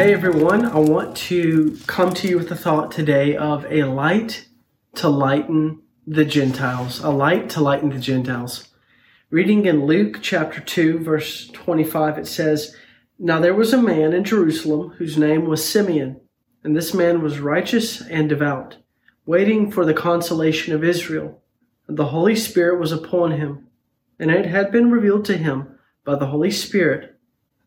Hey everyone, I want to come to you with the thought today of a light to lighten the Gentiles. A light to lighten the Gentiles. Reading in Luke chapter 2, verse 25, it says, Now there was a man in Jerusalem whose name was Simeon, and this man was righteous and devout, waiting for the consolation of Israel. And the Holy Spirit was upon him, and it had been revealed to him by the Holy Spirit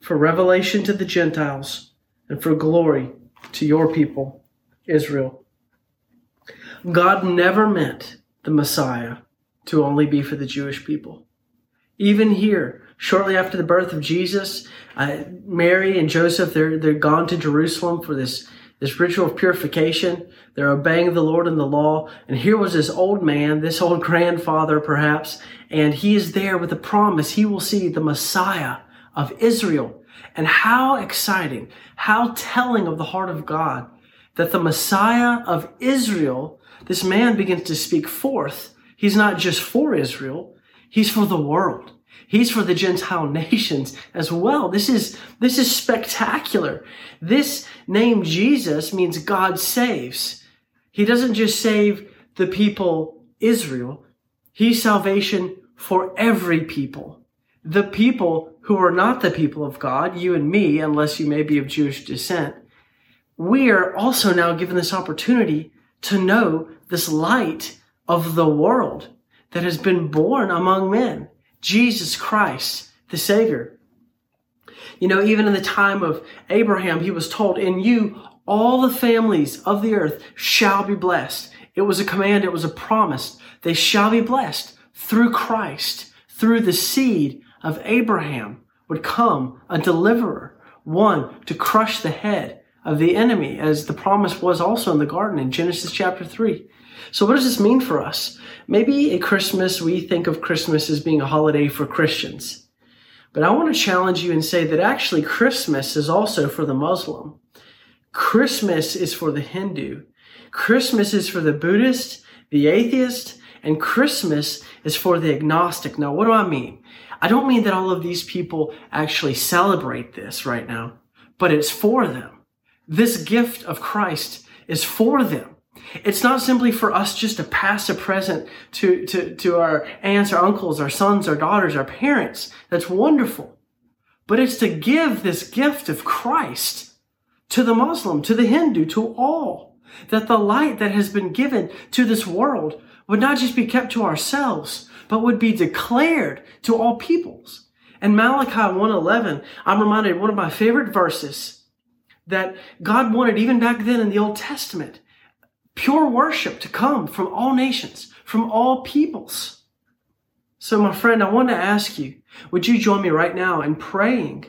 for revelation to the Gentiles and for glory to your people, Israel. God never meant the Messiah to only be for the Jewish people. Even here, shortly after the birth of Jesus, uh, Mary and Joseph, they're, they're gone to Jerusalem for this, this ritual of purification. They're obeying the Lord and the law. And here was this old man, this old grandfather perhaps, and he is there with a promise he will see the Messiah of Israel. And how exciting, how telling of the heart of God that the Messiah of Israel, this man begins to speak forth. He's not just for Israel, he's for the world. He's for the Gentile nations as well. This is, this is spectacular. This name Jesus means God saves. He doesn't just save the people Israel. He's salvation for every people. The people who are not the people of God, you and me, unless you may be of Jewish descent, we are also now given this opportunity to know this light of the world that has been born among men, Jesus Christ, the Savior. You know, even in the time of Abraham, he was told, in you, all the families of the earth shall be blessed. It was a command. It was a promise. They shall be blessed through Christ, through the seed of Abraham would come a deliverer, one to crush the head of the enemy, as the promise was also in the garden in Genesis chapter 3. So what does this mean for us? Maybe at Christmas, we think of Christmas as being a holiday for Christians. But I want to challenge you and say that actually Christmas is also for the Muslim. Christmas is for the Hindu. Christmas is for the Buddhist, the atheist, and Christmas is for the agnostic. Now, what do I mean? I don't mean that all of these people actually celebrate this right now, but it's for them. This gift of Christ is for them. It's not simply for us just to pass a present to, to, to our aunts, our uncles, our sons, our daughters, our parents. That's wonderful. But it's to give this gift of Christ to the Muslim, to the Hindu, to all. That the light that has been given to this world would not just be kept to ourselves, but would be declared to all peoples. And Malachi 1:11, I'm reminded one of my favorite verses that God wanted even back then in the Old Testament, pure worship to come from all nations, from all peoples. So my friend, I want to ask you, would you join me right now in praying,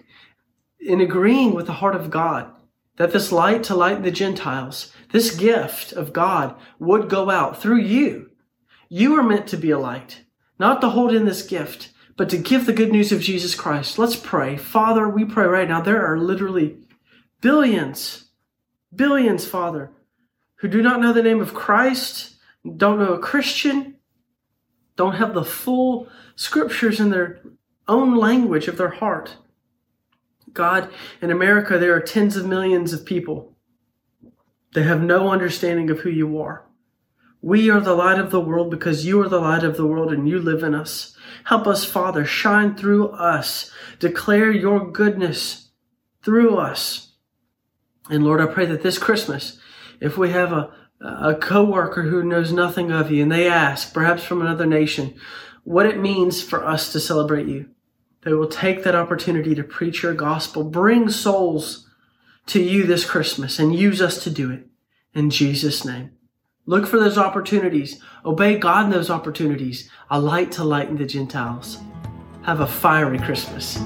in agreeing with the heart of God, that this light to light the Gentiles, this gift of God would go out through you you are meant to be a light, not to hold in this gift, but to give the good news of Jesus Christ. Let's pray. Father, we pray right now. There are literally billions, billions, Father, who do not know the name of Christ, don't know a Christian, don't have the full scriptures in their own language of their heart. God, in America, there are tens of millions of people that have no understanding of who you are. We are the light of the world because you are the light of the world and you live in us. Help us, Father, shine through us. Declare your goodness through us. And Lord, I pray that this Christmas, if we have a, a coworker who knows nothing of you and they ask, perhaps from another nation, what it means for us to celebrate you, they will take that opportunity to preach your gospel, bring souls to you this Christmas and use us to do it. In Jesus' name. Look for those opportunities. Obey God in those opportunities. A light to lighten the Gentiles. Have a fiery Christmas.